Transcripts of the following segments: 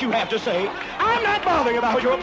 what you have to say. I'm not bothering about your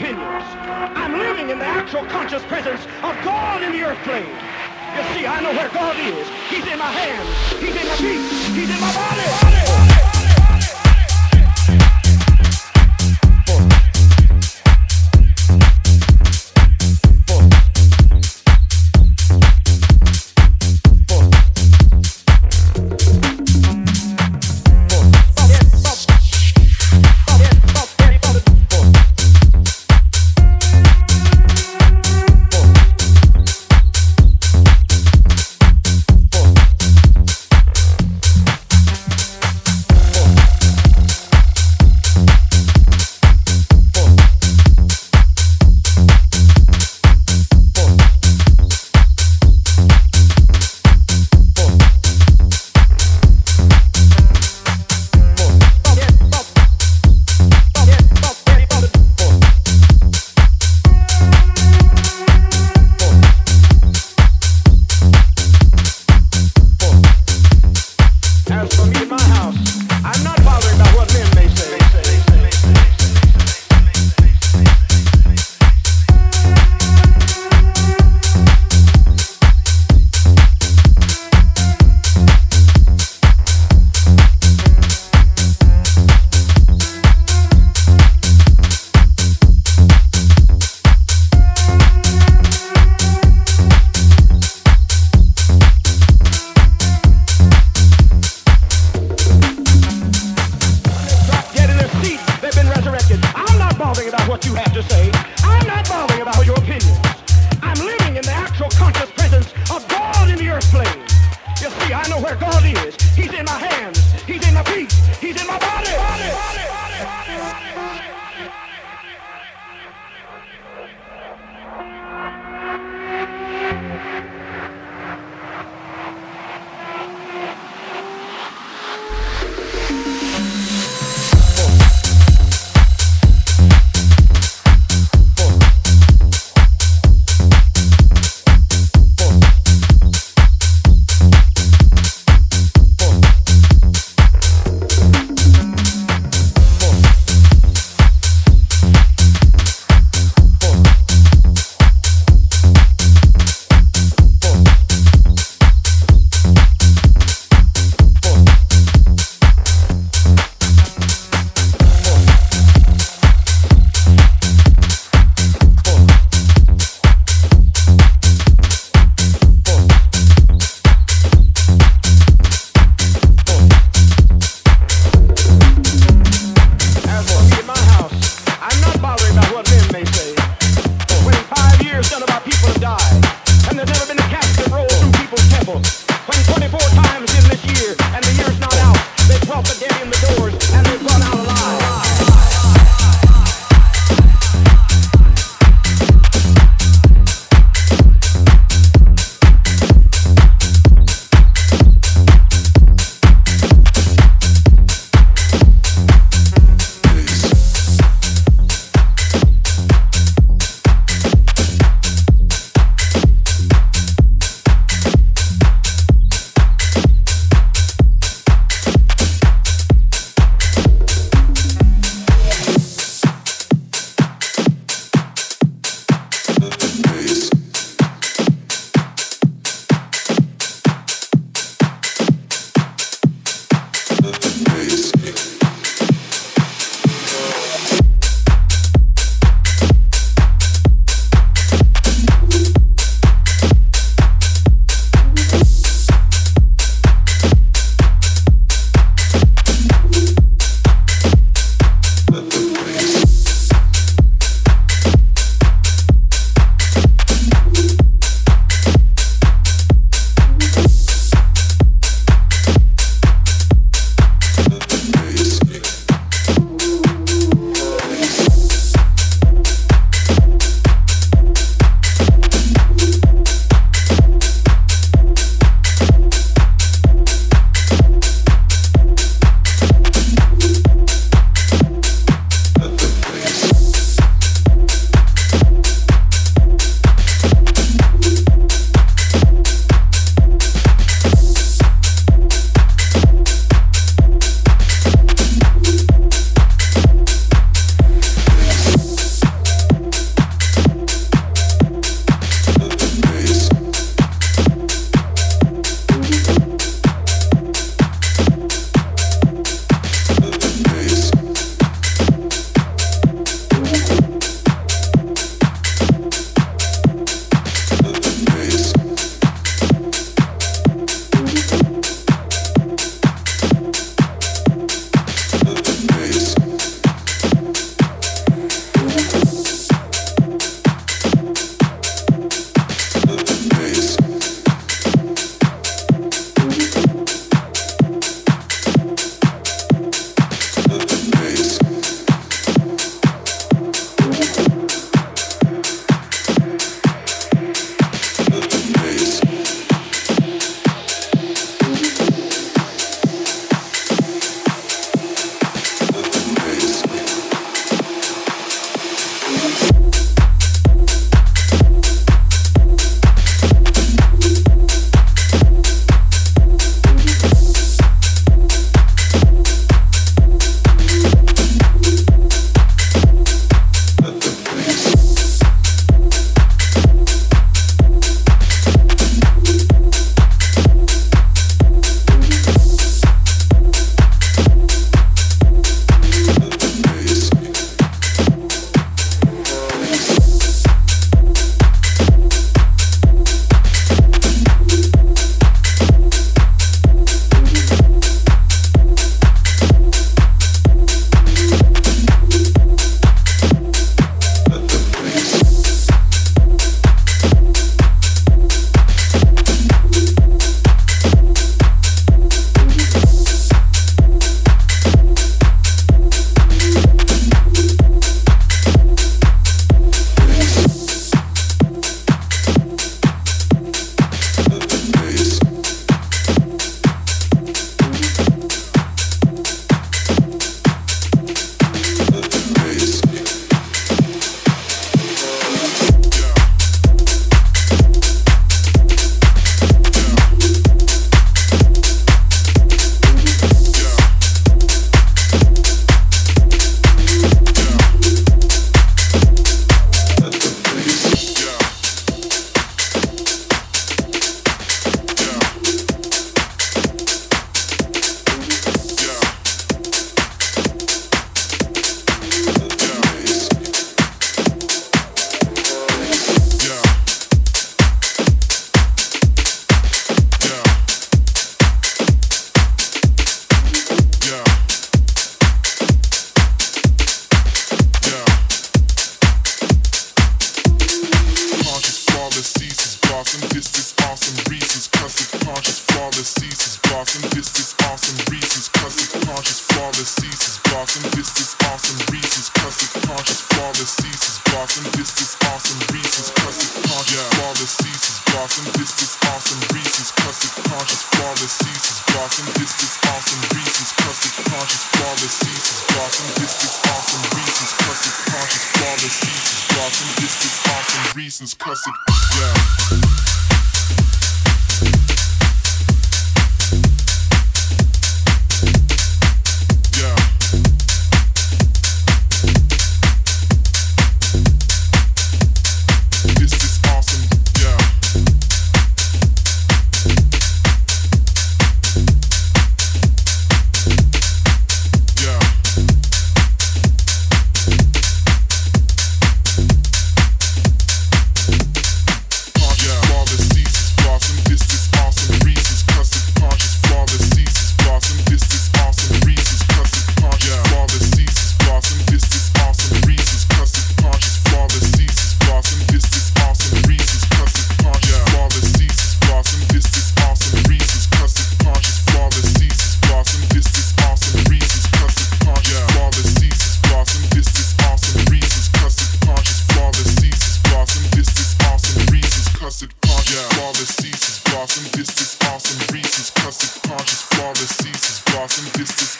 Jurassic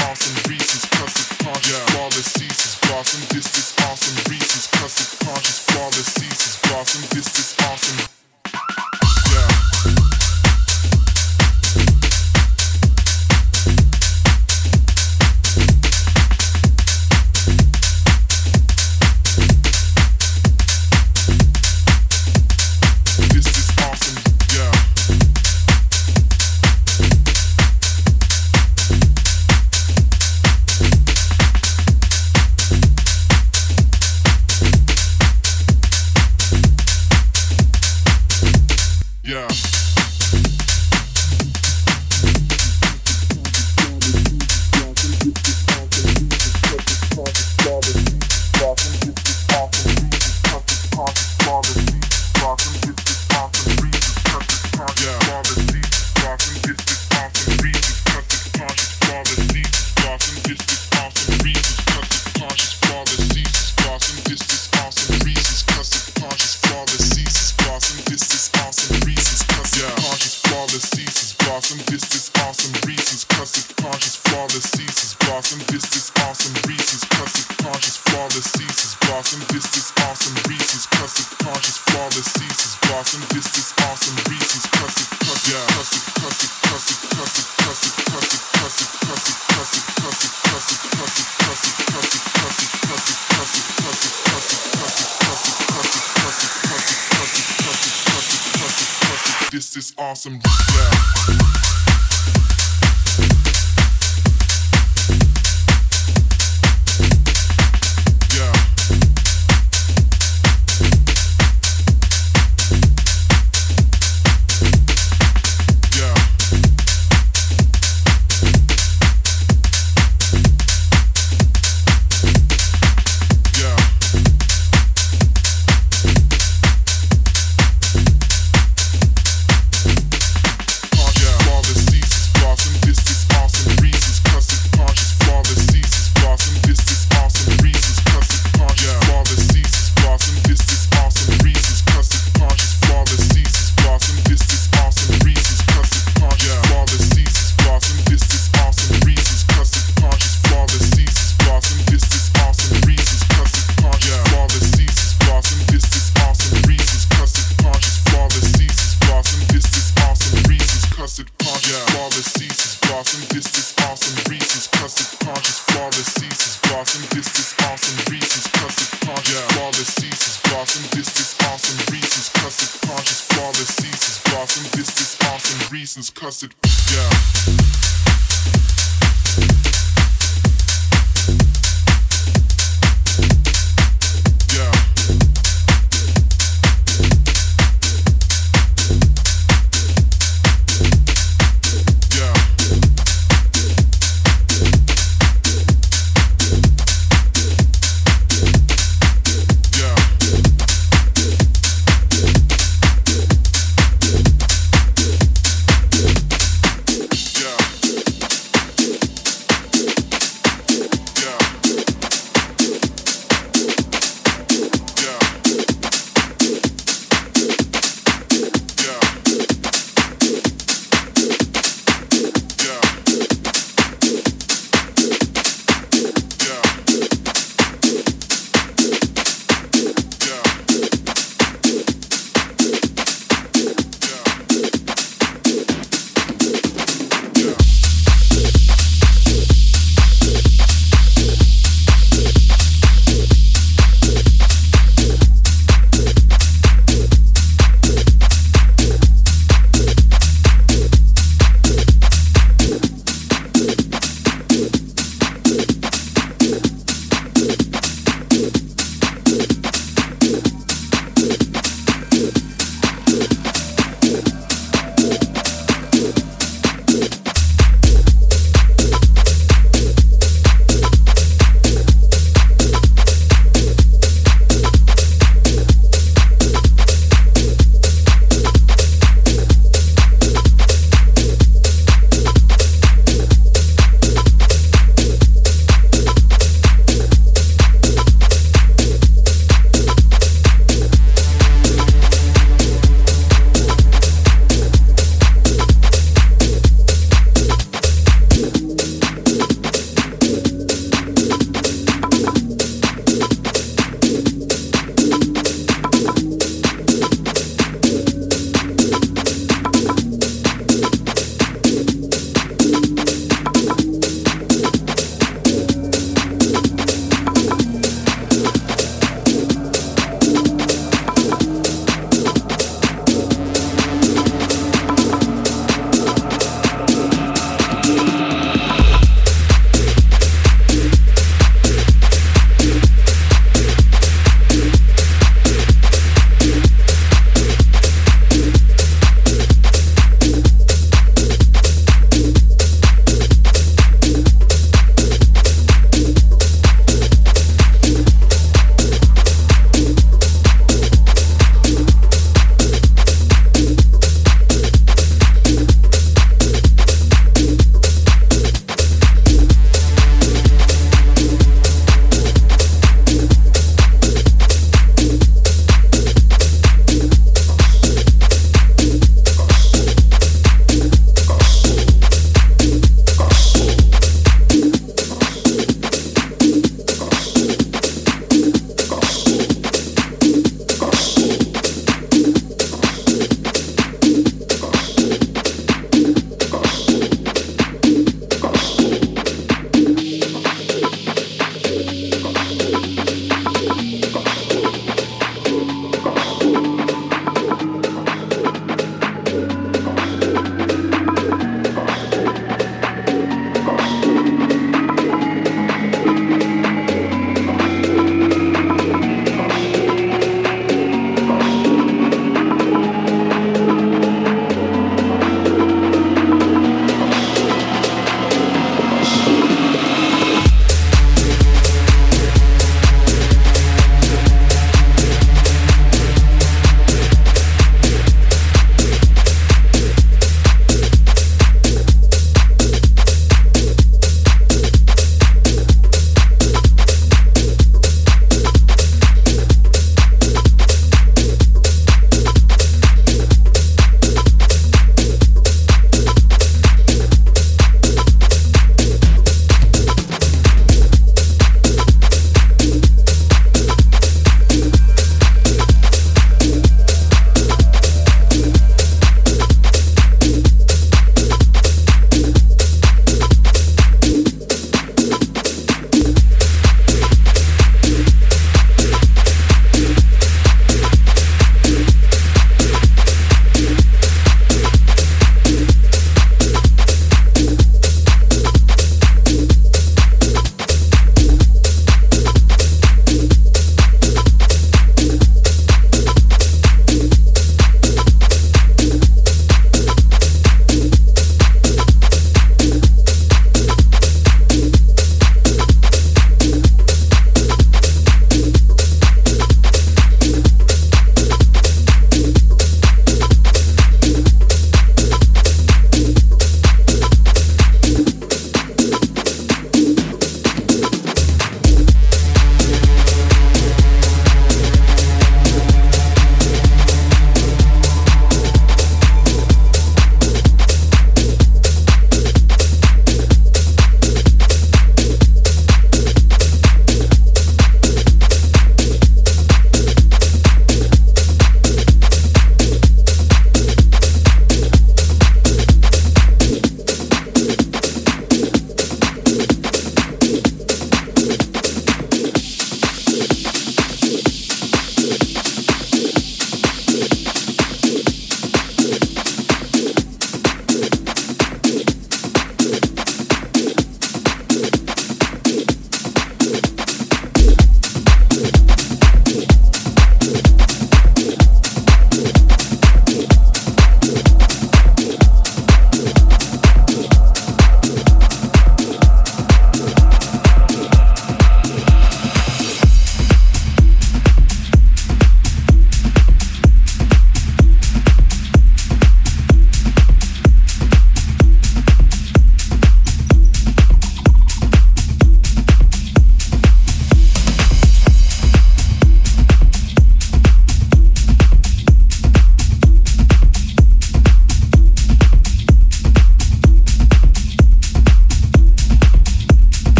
awesome reasons, cause it's flawless. This is awesome reasons, cause flawless. This is awesome.